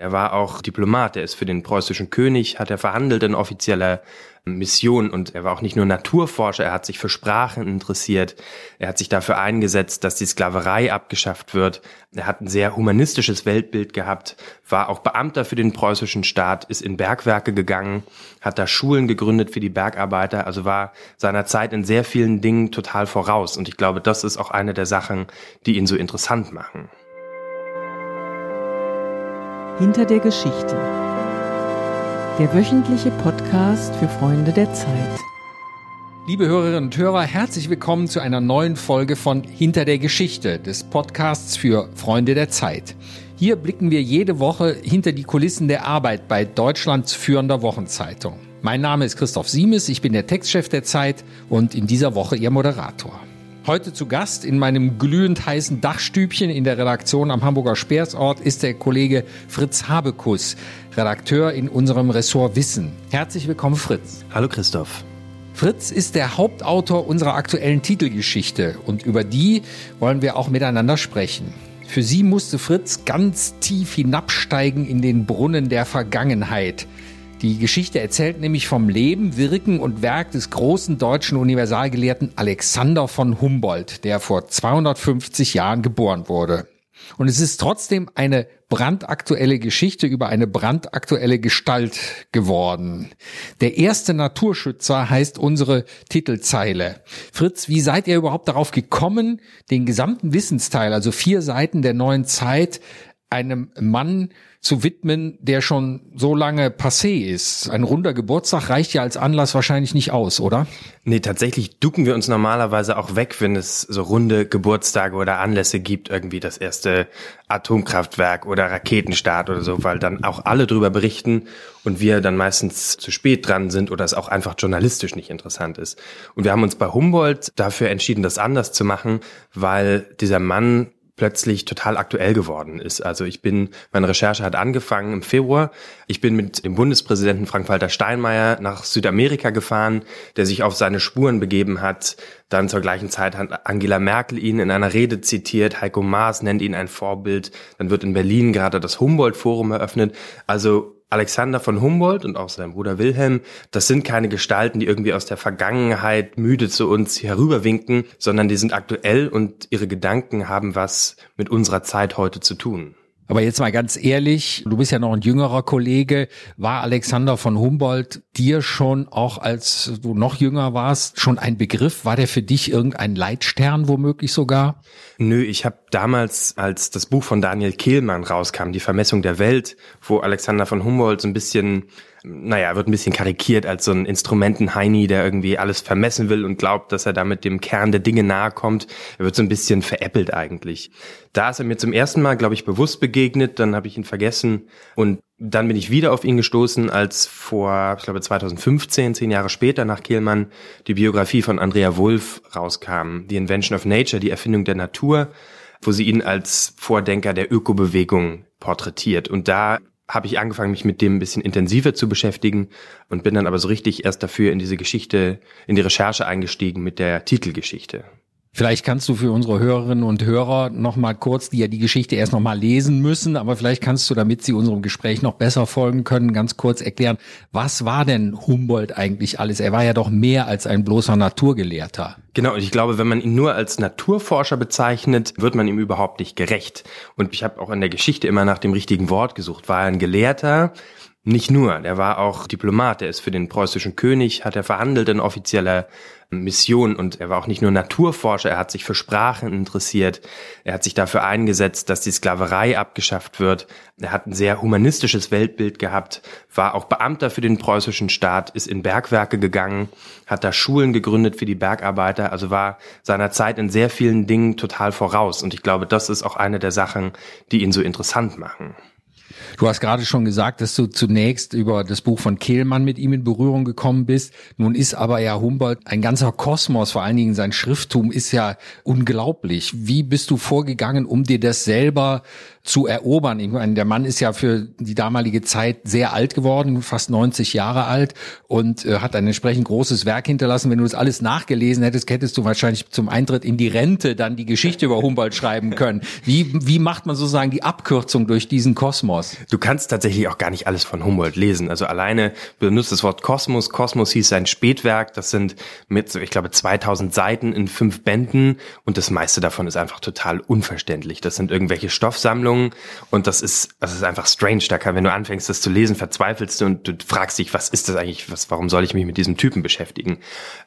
Er war auch Diplomat, er ist für den preußischen König, hat er verhandelt in offizieller Mission. Und er war auch nicht nur Naturforscher, er hat sich für Sprachen interessiert, er hat sich dafür eingesetzt, dass die Sklaverei abgeschafft wird, er hat ein sehr humanistisches Weltbild gehabt, war auch Beamter für den preußischen Staat, ist in Bergwerke gegangen, hat da Schulen gegründet für die Bergarbeiter, also war seiner Zeit in sehr vielen Dingen total voraus. Und ich glaube, das ist auch eine der Sachen, die ihn so interessant machen. Hinter der Geschichte. Der wöchentliche Podcast für Freunde der Zeit. Liebe Hörerinnen und Hörer, herzlich willkommen zu einer neuen Folge von Hinter der Geschichte des Podcasts für Freunde der Zeit. Hier blicken wir jede Woche hinter die Kulissen der Arbeit bei Deutschlands führender Wochenzeitung. Mein Name ist Christoph Siemes, ich bin der Textchef der Zeit und in dieser Woche Ihr Moderator. Heute zu Gast in meinem glühend heißen Dachstübchen in der Redaktion am Hamburger Speersort ist der Kollege Fritz Habekus, Redakteur in unserem Ressort Wissen. Herzlich willkommen, Fritz. Hallo, Christoph. Fritz ist der Hauptautor unserer aktuellen Titelgeschichte und über die wollen wir auch miteinander sprechen. Für sie musste Fritz ganz tief hinabsteigen in den Brunnen der Vergangenheit – die Geschichte erzählt nämlich vom Leben, Wirken und Werk des großen deutschen Universalgelehrten Alexander von Humboldt, der vor 250 Jahren geboren wurde. Und es ist trotzdem eine brandaktuelle Geschichte über eine brandaktuelle Gestalt geworden. Der erste Naturschützer heißt unsere Titelzeile. Fritz, wie seid ihr überhaupt darauf gekommen, den gesamten Wissensteil, also vier Seiten der neuen Zeit, einem Mann zu widmen, der schon so lange passé ist. Ein runder Geburtstag reicht ja als Anlass wahrscheinlich nicht aus, oder? Nee, tatsächlich ducken wir uns normalerweise auch weg, wenn es so runde Geburtstage oder Anlässe gibt, irgendwie das erste Atomkraftwerk oder Raketenstart oder so, weil dann auch alle drüber berichten und wir dann meistens zu spät dran sind oder es auch einfach journalistisch nicht interessant ist. Und wir haben uns bei Humboldt dafür entschieden, das anders zu machen, weil dieser Mann plötzlich total aktuell geworden ist. Also ich bin, meine Recherche hat angefangen im Februar. Ich bin mit dem Bundespräsidenten Frank-Walter Steinmeier nach Südamerika gefahren, der sich auf seine Spuren begeben hat. Dann zur gleichen Zeit hat Angela Merkel ihn in einer Rede zitiert. Heiko Maas nennt ihn ein Vorbild. Dann wird in Berlin gerade das Humboldt-Forum eröffnet. Also Alexander von Humboldt und auch sein Bruder Wilhelm, das sind keine Gestalten, die irgendwie aus der Vergangenheit müde zu uns herüberwinken, sondern die sind aktuell und ihre Gedanken haben was mit unserer Zeit heute zu tun. Aber jetzt mal ganz ehrlich, du bist ja noch ein jüngerer Kollege. War Alexander von Humboldt dir schon, auch als du noch jünger warst, schon ein Begriff? War der für dich irgendein Leitstern womöglich sogar? Nö, ich habe damals, als das Buch von Daniel Kehlmann rauskam, Die Vermessung der Welt, wo Alexander von Humboldt so ein bisschen naja, wird ein bisschen karikiert als so ein Instrumentenheini, der irgendwie alles vermessen will und glaubt, dass er damit dem Kern der Dinge nahe kommt. Er wird so ein bisschen veräppelt eigentlich. Da ist er mir zum ersten Mal, glaube ich, bewusst begegnet, dann habe ich ihn vergessen und dann bin ich wieder auf ihn gestoßen, als vor, ich glaube 2015, zehn Jahre später nach Kehlmann, die Biografie von Andrea Wulff rauskam, The Invention of Nature, die Erfindung der Natur, wo sie ihn als Vordenker der Ökobewegung porträtiert. Und da habe ich angefangen, mich mit dem ein bisschen intensiver zu beschäftigen und bin dann aber so richtig erst dafür in diese Geschichte, in die Recherche eingestiegen mit der Titelgeschichte. Vielleicht kannst du für unsere Hörerinnen und Hörer noch mal kurz, die ja die Geschichte erst noch mal lesen müssen, aber vielleicht kannst du, damit sie unserem Gespräch noch besser folgen können, ganz kurz erklären, was war denn Humboldt eigentlich alles? Er war ja doch mehr als ein bloßer Naturgelehrter. Genau, und ich glaube, wenn man ihn nur als Naturforscher bezeichnet, wird man ihm überhaupt nicht gerecht. Und ich habe auch in der Geschichte immer nach dem richtigen Wort gesucht. War er ein Gelehrter? Nicht nur, der war auch Diplomat, er ist für den preußischen König, hat er verhandelt in offizieller Mission und er war auch nicht nur Naturforscher, er hat sich für Sprachen interessiert, er hat sich dafür eingesetzt, dass die Sklaverei abgeschafft wird, er hat ein sehr humanistisches Weltbild gehabt, war auch Beamter für den preußischen Staat, ist in Bergwerke gegangen, hat da Schulen gegründet für die Bergarbeiter, also war seiner Zeit in sehr vielen Dingen total voraus und ich glaube, das ist auch eine der Sachen, die ihn so interessant machen. Du hast gerade schon gesagt, dass du zunächst über das Buch von Kehlmann mit ihm in Berührung gekommen bist. Nun ist aber ja Humboldt ein ganzer Kosmos, vor allen Dingen sein Schrifttum ist ja unglaublich. Wie bist du vorgegangen, um dir das selber zu erobern. Ich meine, der Mann ist ja für die damalige Zeit sehr alt geworden, fast 90 Jahre alt und äh, hat ein entsprechend großes Werk hinterlassen. Wenn du das alles nachgelesen hättest, hättest du wahrscheinlich zum Eintritt in die Rente dann die Geschichte über Humboldt schreiben können. Wie, wie macht man sozusagen die Abkürzung durch diesen Kosmos? Du kannst tatsächlich auch gar nicht alles von Humboldt lesen. Also alleine benutzt das Wort Kosmos. Kosmos hieß sein Spätwerk. Das sind mit, ich glaube, 2000 Seiten in fünf Bänden und das meiste davon ist einfach total unverständlich. Das sind irgendwelche Stoffsammlungen und das ist, das ist einfach strange. Da kann, wenn du anfängst, das zu lesen, verzweifelst du und du fragst dich, was ist das eigentlich? Was, warum soll ich mich mit diesem Typen beschäftigen?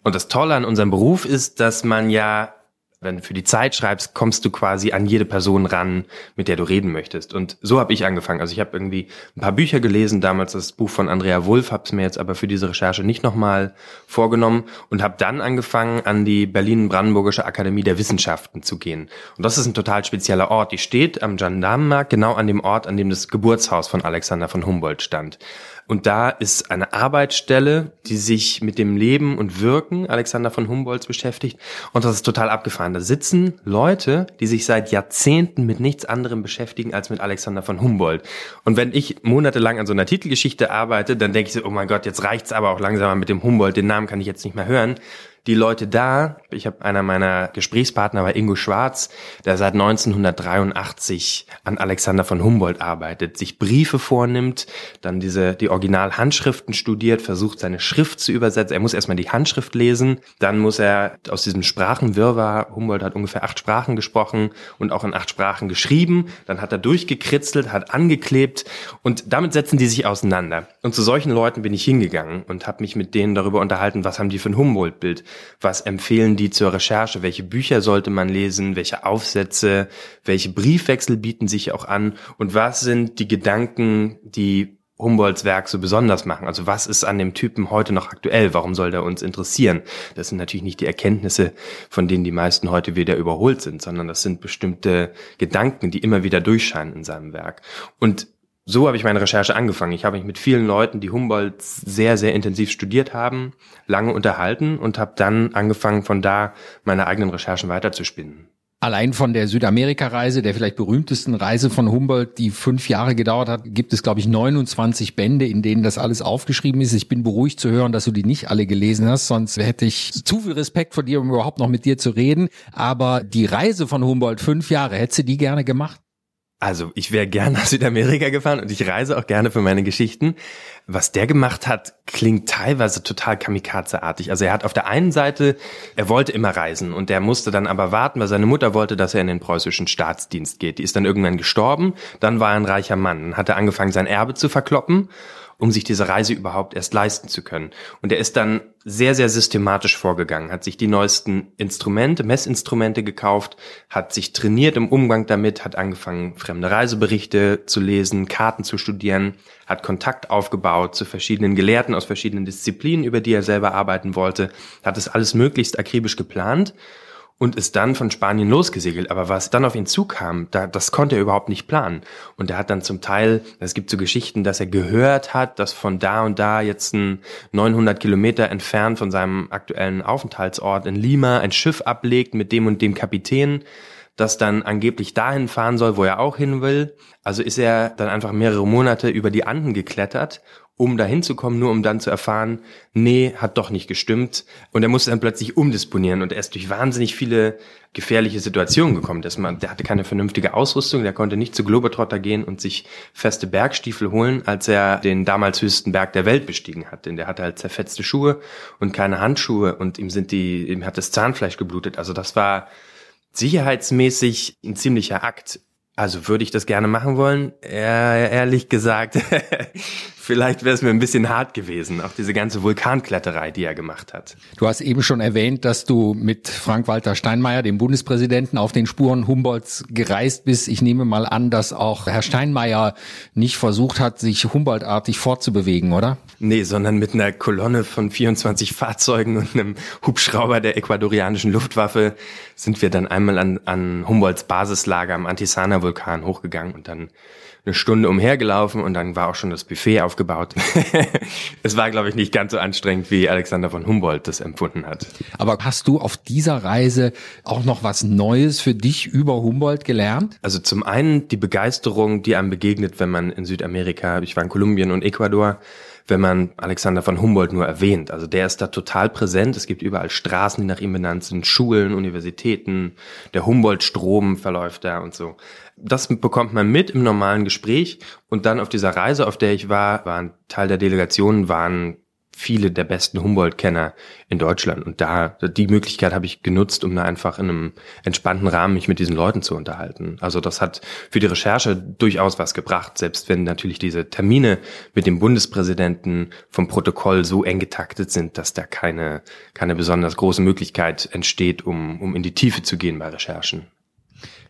Und das Tolle an unserem Beruf ist, dass man ja wenn du für die Zeit schreibst, kommst du quasi an jede Person ran, mit der du reden möchtest. Und so habe ich angefangen. Also ich habe irgendwie ein paar Bücher gelesen, damals das Buch von Andrea Wulff, habe es mir jetzt aber für diese Recherche nicht nochmal vorgenommen und habe dann angefangen, an die Berlin-Brandenburgische Akademie der Wissenschaften zu gehen. Und das ist ein total spezieller Ort. Die steht am Gendarmenmarkt, genau an dem Ort, an dem das Geburtshaus von Alexander von Humboldt stand. Und da ist eine Arbeitsstelle, die sich mit dem Leben und Wirken Alexander von Humboldts beschäftigt. Und das ist total abgefahren. Da sitzen Leute, die sich seit Jahrzehnten mit nichts anderem beschäftigen als mit Alexander von Humboldt. Und wenn ich monatelang an so einer Titelgeschichte arbeite, dann denke ich so, oh mein Gott, jetzt reicht's aber auch langsam mit dem Humboldt. Den Namen kann ich jetzt nicht mehr hören die Leute da, ich habe einer meiner Gesprächspartner war Ingo Schwarz, der seit 1983 an Alexander von Humboldt arbeitet, sich Briefe vornimmt, dann diese die Originalhandschriften studiert, versucht seine Schrift zu übersetzen. Er muss erstmal die Handschrift lesen, dann muss er aus diesem Sprachenwirrwarr, Humboldt hat ungefähr acht Sprachen gesprochen und auch in acht Sprachen geschrieben, dann hat er durchgekritzelt, hat angeklebt und damit setzen die sich auseinander. Und zu solchen Leuten bin ich hingegangen und habe mich mit denen darüber unterhalten, was haben die für ein Humboldt-Bild was empfehlen die zur Recherche? Welche Bücher sollte man lesen? Welche Aufsätze? Welche Briefwechsel bieten sich auch an? Und was sind die Gedanken, die Humboldts Werk so besonders machen. Also was ist an dem Typen heute noch aktuell? Warum soll der uns interessieren? Das sind natürlich nicht die Erkenntnisse, von denen die meisten heute wieder überholt sind, sondern das sind bestimmte Gedanken, die immer wieder durchscheinen in seinem Werk. Und so habe ich meine Recherche angefangen. Ich habe mich mit vielen Leuten, die Humboldt sehr, sehr intensiv studiert haben, lange unterhalten und habe dann angefangen, von da meine eigenen Recherchen weiterzuspinnen. Allein von der Südamerika-Reise, der vielleicht berühmtesten Reise von Humboldt, die fünf Jahre gedauert hat, gibt es, glaube ich, 29 Bände, in denen das alles aufgeschrieben ist. Ich bin beruhigt zu hören, dass du die nicht alle gelesen hast, sonst hätte ich zu viel Respekt vor dir, um überhaupt noch mit dir zu reden. Aber die Reise von Humboldt, fünf Jahre, hättest du die gerne gemacht? Also ich wäre gern nach Südamerika gefahren und ich reise auch gerne für meine Geschichten. Was der gemacht hat, klingt teilweise total kamikazeartig. Also er hat auf der einen Seite, er wollte immer reisen und er musste dann aber warten, weil seine Mutter wollte, dass er in den preußischen Staatsdienst geht. Die ist dann irgendwann gestorben, dann war er ein reicher Mann, dann hat er angefangen, sein Erbe zu verkloppen um sich diese Reise überhaupt erst leisten zu können. Und er ist dann sehr, sehr systematisch vorgegangen, hat sich die neuesten Instrumente, Messinstrumente gekauft, hat sich trainiert im Umgang damit, hat angefangen, fremde Reiseberichte zu lesen, Karten zu studieren, hat Kontakt aufgebaut zu verschiedenen Gelehrten aus verschiedenen Disziplinen, über die er selber arbeiten wollte, hat es alles möglichst akribisch geplant und ist dann von Spanien losgesegelt. Aber was dann auf ihn zukam, da, das konnte er überhaupt nicht planen. Und er hat dann zum Teil, es gibt so Geschichten, dass er gehört hat, dass von da und da jetzt ein 900 Kilometer entfernt von seinem aktuellen Aufenthaltsort in Lima ein Schiff ablegt mit dem und dem Kapitän das dann angeblich dahin fahren soll, wo er auch hin will. Also ist er dann einfach mehrere Monate über die Anden geklettert um dahin zu kommen, nur um dann zu erfahren, nee, hat doch nicht gestimmt. Und er musste dann plötzlich umdisponieren und er ist durch wahnsinnig viele gefährliche Situationen gekommen. Dass man, der hatte keine vernünftige Ausrüstung, der konnte nicht zu Globetrotter gehen und sich feste Bergstiefel holen, als er den damals höchsten Berg der Welt bestiegen hat. Denn der hatte halt zerfetzte Schuhe und keine Handschuhe und ihm sind die, ihm hat das Zahnfleisch geblutet. Also das war sicherheitsmäßig ein ziemlicher Akt. Also würde ich das gerne machen wollen? Äh, ehrlich gesagt, vielleicht wäre es mir ein bisschen hart gewesen, auch diese ganze Vulkankletterei, die er gemacht hat. Du hast eben schon erwähnt, dass du mit Frank-Walter Steinmeier, dem Bundespräsidenten, auf den Spuren Humboldts gereist bist. Ich nehme mal an, dass auch Herr Steinmeier nicht versucht hat, sich Humboldt-artig fortzubewegen, oder? Nee, sondern mit einer Kolonne von 24 Fahrzeugen und einem Hubschrauber der ecuadorianischen Luftwaffe sind wir dann einmal an, an Humboldts Basislager am Antisana-Vulkan hochgegangen und dann eine Stunde umhergelaufen und dann war auch schon das Buffet aufgebaut. es war, glaube ich, nicht ganz so anstrengend, wie Alexander von Humboldt das empfunden hat. Aber hast du auf dieser Reise auch noch was Neues für dich über Humboldt gelernt? Also zum einen die Begeisterung, die einem begegnet, wenn man in Südamerika, ich war in Kolumbien und Ecuador, wenn man Alexander von Humboldt nur erwähnt. Also der ist da total präsent. Es gibt überall Straßen, die nach ihm benannt sind, Schulen, Universitäten, der Humboldt-Strom verläuft da und so das bekommt man mit im normalen Gespräch und dann auf dieser Reise, auf der ich war, waren Teil der Delegation waren viele der besten Humboldt-Kenner in Deutschland und da die Möglichkeit habe ich genutzt, um da einfach in einem entspannten Rahmen mich mit diesen Leuten zu unterhalten. Also das hat für die Recherche durchaus was gebracht, selbst wenn natürlich diese Termine mit dem Bundespräsidenten vom Protokoll so eng getaktet sind, dass da keine keine besonders große Möglichkeit entsteht, um um in die Tiefe zu gehen bei Recherchen.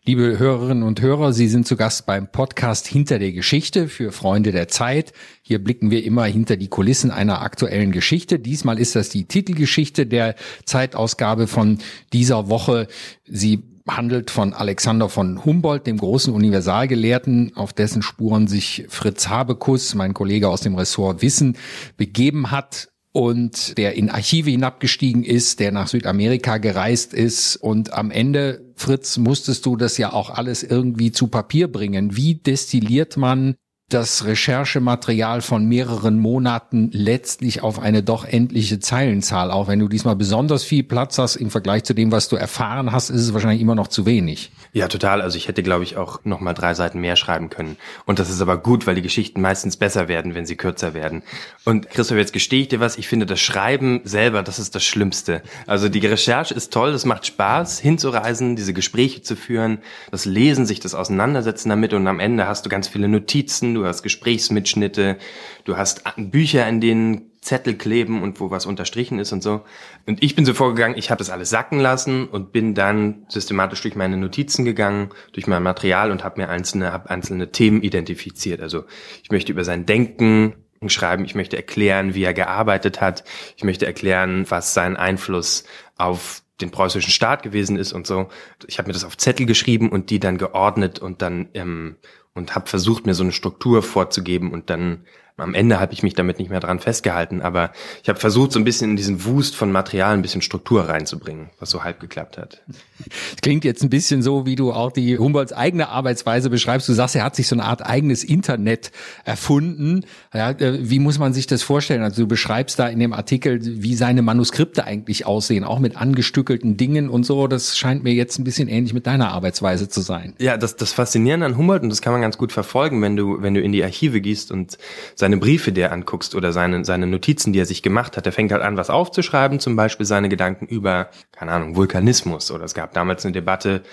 Liebe Hörerinnen und Hörer, Sie sind zu Gast beim Podcast Hinter der Geschichte für Freunde der Zeit. Hier blicken wir immer hinter die Kulissen einer aktuellen Geschichte. Diesmal ist das die Titelgeschichte der Zeitausgabe von dieser Woche. Sie handelt von Alexander von Humboldt, dem großen Universalgelehrten, auf dessen Spuren sich Fritz Habekus, mein Kollege aus dem Ressort Wissen, begeben hat und der in Archive hinabgestiegen ist, der nach Südamerika gereist ist und am Ende, Fritz, musstest du das ja auch alles irgendwie zu Papier bringen. Wie destilliert man das Recherchematerial von mehreren Monaten letztlich auf eine doch endliche Zeilenzahl. Auch wenn du diesmal besonders viel Platz hast im Vergleich zu dem, was du erfahren hast, ist es wahrscheinlich immer noch zu wenig. Ja, total. Also ich hätte, glaube ich, auch noch mal drei Seiten mehr schreiben können. Und das ist aber gut, weil die Geschichten meistens besser werden, wenn sie kürzer werden. Und Christoph, jetzt gestehe ich dir was. Ich finde das Schreiben selber, das ist das Schlimmste. Also die Recherche ist toll. Es macht Spaß, hinzureisen, diese Gespräche zu führen, das Lesen, sich das Auseinandersetzen damit. Und am Ende hast du ganz viele Notizen du hast Gesprächsmitschnitte, du hast Bücher, in denen Zettel kleben und wo was unterstrichen ist und so. Und ich bin so vorgegangen, ich habe das alles sacken lassen und bin dann systematisch durch meine Notizen gegangen, durch mein Material und habe mir einzelne, hab einzelne Themen identifiziert. Also ich möchte über sein Denken schreiben, ich möchte erklären, wie er gearbeitet hat, ich möchte erklären, was sein Einfluss auf den preußischen Staat gewesen ist und so. Ich habe mir das auf Zettel geschrieben und die dann geordnet und dann ähm, und habe versucht, mir so eine Struktur vorzugeben und dann am Ende habe ich mich damit nicht mehr dran festgehalten, aber ich habe versucht, so ein bisschen in diesen Wust von Material ein bisschen Struktur reinzubringen, was so halb geklappt hat. Das klingt jetzt ein bisschen so, wie du auch die Humboldts eigene Arbeitsweise beschreibst. Du sagst, er hat sich so eine Art eigenes Internet erfunden. Ja, äh, wie muss man sich das vorstellen? Also du beschreibst da in dem Artikel, wie seine Manuskripte eigentlich aussehen, auch mit angestückelten Dingen und so. Das scheint mir jetzt ein bisschen ähnlich mit deiner Arbeitsweise zu sein. Ja, das, das Faszinierende an Humboldt, und das kann man ganz gut verfolgen, wenn du, wenn du in die Archive gehst und seine Briefe, die er anguckst oder seine, seine Notizen, die er sich gemacht hat. Er fängt halt an, was aufzuschreiben, zum Beispiel seine Gedanken über, keine Ahnung, Vulkanismus. Oder es gab damals eine Debatte,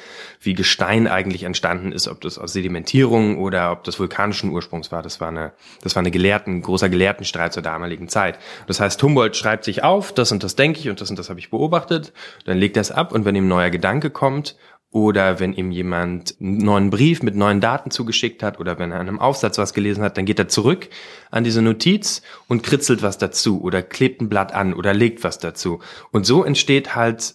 wie Gestein eigentlich entstanden ist, ob das aus Sedimentierung oder ob das vulkanischen Ursprungs war. Das war eine, das war eine Gelehrten, großer Gelehrtenstreit zur damaligen Zeit. Das heißt, Humboldt schreibt sich auf, das und das denke ich und das und das habe ich beobachtet. Dann legt er es ab und wenn ihm ein neuer Gedanke kommt oder wenn ihm jemand einen neuen Brief mit neuen Daten zugeschickt hat oder wenn er an einem Aufsatz was gelesen hat, dann geht er zurück an diese Notiz und kritzelt was dazu oder klebt ein Blatt an oder legt was dazu. Und so entsteht halt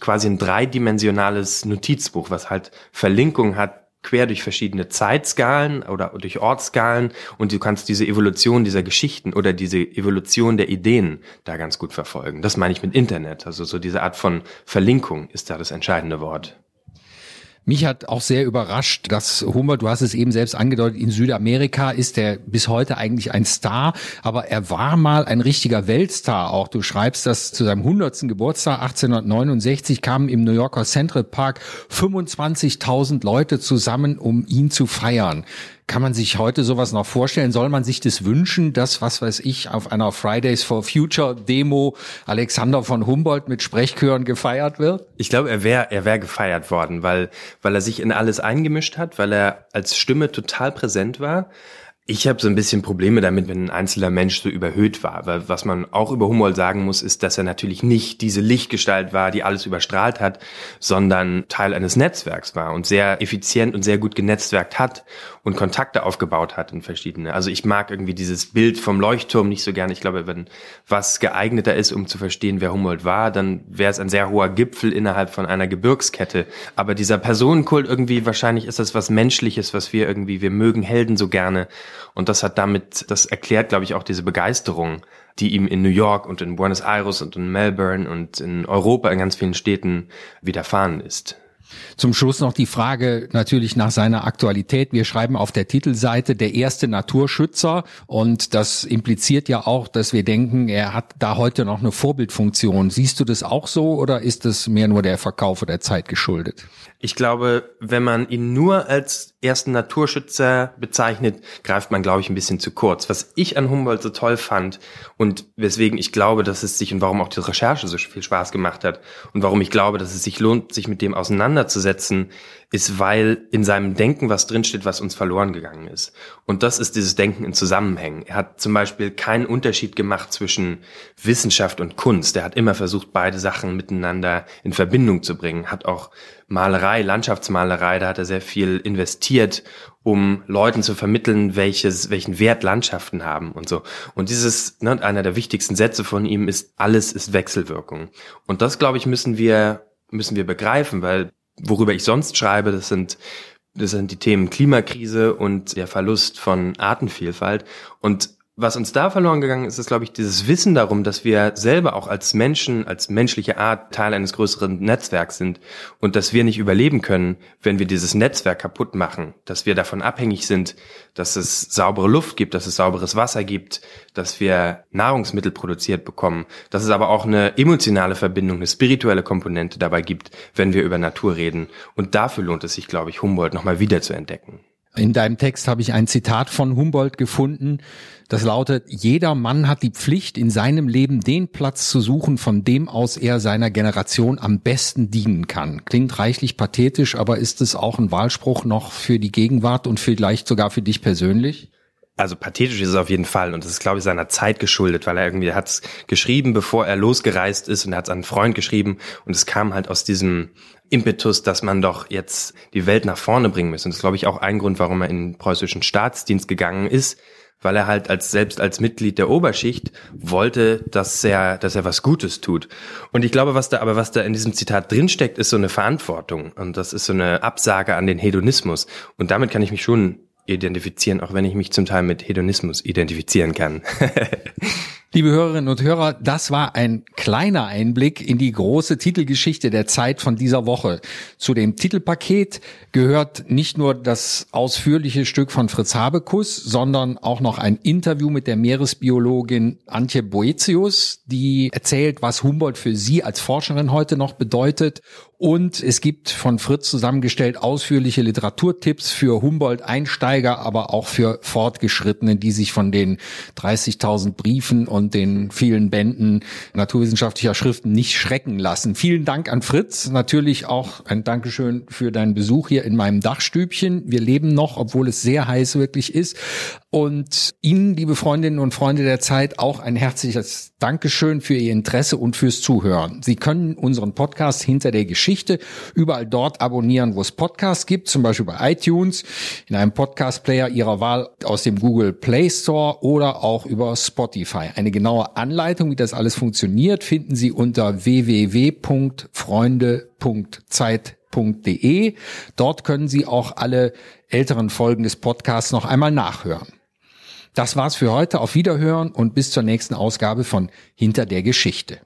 quasi ein dreidimensionales Notizbuch, was halt Verlinkung hat quer durch verschiedene Zeitskalen oder durch Ortskalen und du kannst diese Evolution dieser Geschichten oder diese Evolution der Ideen da ganz gut verfolgen. Das meine ich mit Internet. Also so diese Art von Verlinkung ist da das entscheidende Wort. Mich hat auch sehr überrascht, dass Humboldt, du hast es eben selbst angedeutet, in Südamerika ist er bis heute eigentlich ein Star, aber er war mal ein richtiger Weltstar auch. Du schreibst, dass zu seinem 100. Geburtstag 1869 kamen im New Yorker Central Park 25.000 Leute zusammen, um ihn zu feiern. Kann man sich heute sowas noch vorstellen? Soll man sich das wünschen, dass, was weiß ich, auf einer Fridays for Future Demo Alexander von Humboldt mit Sprechchören gefeiert wird? Ich glaube, er wäre er wäre gefeiert worden, weil, weil er sich in alles eingemischt hat, weil er als Stimme total präsent war. Ich habe so ein bisschen Probleme damit, wenn ein einzelner Mensch so überhöht war. Weil was man auch über Humboldt sagen muss, ist, dass er natürlich nicht diese Lichtgestalt war, die alles überstrahlt hat, sondern Teil eines Netzwerks war und sehr effizient und sehr gut genetzwerkt hat und Kontakte aufgebaut hat in verschiedene. Also ich mag irgendwie dieses Bild vom Leuchtturm nicht so gerne. Ich glaube, wenn was geeigneter ist, um zu verstehen, wer Humboldt war, dann wäre es ein sehr hoher Gipfel innerhalb von einer Gebirgskette. Aber dieser Personenkult irgendwie, wahrscheinlich ist das was Menschliches, was wir irgendwie, wir mögen Helden so gerne. Und das hat damit, das erklärt, glaube ich, auch diese Begeisterung, die ihm in New York und in Buenos Aires und in Melbourne und in Europa in ganz vielen Städten widerfahren ist. Zum Schluss noch die Frage natürlich nach seiner Aktualität. Wir schreiben auf der Titelseite der erste Naturschützer und das impliziert ja auch, dass wir denken, er hat da heute noch eine Vorbildfunktion. Siehst du das auch so oder ist das mehr nur der Verkauf der Zeit geschuldet? Ich glaube, wenn man ihn nur als ersten Naturschützer bezeichnet, greift man, glaube ich, ein bisschen zu kurz. Was ich an Humboldt so toll fand und weswegen ich glaube, dass es sich und warum auch die Recherche so viel Spaß gemacht hat und warum ich glaube, dass es sich lohnt, sich mit dem auseinanderzusetzen, ist, weil in seinem Denken was drinsteht, was uns verloren gegangen ist. Und das ist dieses Denken in Zusammenhängen. Er hat zum Beispiel keinen Unterschied gemacht zwischen Wissenschaft und Kunst. Er hat immer versucht, beide Sachen miteinander in Verbindung zu bringen. Hat auch Malerei, Landschaftsmalerei, da hat er sehr viel investiert, um Leuten zu vermitteln, welches, welchen Wert Landschaften haben und so. Und dieses, ne, einer der wichtigsten Sätze von ihm ist, alles ist Wechselwirkung. Und das, glaube ich, müssen wir, müssen wir begreifen, weil worüber ich sonst schreibe, das sind das sind die Themen Klimakrise und der Verlust von Artenvielfalt. Und was uns da verloren gegangen ist, ist, glaube ich, dieses Wissen darum, dass wir selber auch als Menschen, als menschliche Art Teil eines größeren Netzwerks sind und dass wir nicht überleben können, wenn wir dieses Netzwerk kaputt machen, dass wir davon abhängig sind, dass es saubere Luft gibt, dass es sauberes Wasser gibt, dass wir Nahrungsmittel produziert bekommen, dass es aber auch eine emotionale Verbindung, eine spirituelle Komponente dabei gibt, wenn wir über Natur reden. Und dafür lohnt es sich, glaube ich, Humboldt nochmal wieder zu entdecken. In deinem Text habe ich ein Zitat von Humboldt gefunden, das lautet, jeder Mann hat die Pflicht, in seinem Leben den Platz zu suchen, von dem aus er seiner Generation am besten dienen kann. Klingt reichlich pathetisch, aber ist es auch ein Wahlspruch noch für die Gegenwart und vielleicht sogar für dich persönlich? Also pathetisch ist es auf jeden Fall und das ist, glaube ich, seiner Zeit geschuldet, weil er irgendwie hat es geschrieben, bevor er losgereist ist und er hat es an einen Freund geschrieben und es kam halt aus diesem Impetus, dass man doch jetzt die Welt nach vorne bringen muss. Und das ist, glaube ich, auch ein Grund, warum er in den preußischen Staatsdienst gegangen ist, weil er halt als selbst als Mitglied der Oberschicht wollte, dass er, dass er was Gutes tut. Und ich glaube, was da, aber was da in diesem Zitat drinsteckt, ist so eine Verantwortung. Und das ist so eine Absage an den Hedonismus. Und damit kann ich mich schon identifizieren, auch wenn ich mich zum Teil mit Hedonismus identifizieren kann. Liebe Hörerinnen und Hörer, das war ein kleiner Einblick in die große Titelgeschichte der Zeit von dieser Woche. Zu dem Titelpaket gehört nicht nur das ausführliche Stück von Fritz Habekus, sondern auch noch ein Interview mit der Meeresbiologin Antje Boetius, die erzählt, was Humboldt für sie als Forscherin heute noch bedeutet und es gibt von Fritz zusammengestellt ausführliche Literaturtipps für Humboldt-Einsteiger, aber auch für Fortgeschrittene, die sich von den 30.000 Briefen und den vielen Bänden naturwissenschaftlicher Schriften nicht schrecken lassen. Vielen Dank an Fritz. Natürlich auch ein Dankeschön für deinen Besuch hier in meinem Dachstübchen. Wir leben noch, obwohl es sehr heiß wirklich ist. Und Ihnen, liebe Freundinnen und Freunde der Zeit, auch ein herzliches Dankeschön für Ihr Interesse und fürs Zuhören. Sie können unseren Podcast hinter der Geschichte überall dort abonnieren, wo es Podcasts gibt, zum Beispiel bei iTunes, in einem Podcast-Player Ihrer Wahl aus dem Google Play Store oder auch über Spotify. Eine genaue Anleitung, wie das alles funktioniert, finden Sie unter www.freunde.zeit.de. Dort können Sie auch alle älteren Folgen des Podcasts noch einmal nachhören. Das war's für heute. Auf Wiederhören und bis zur nächsten Ausgabe von Hinter der Geschichte.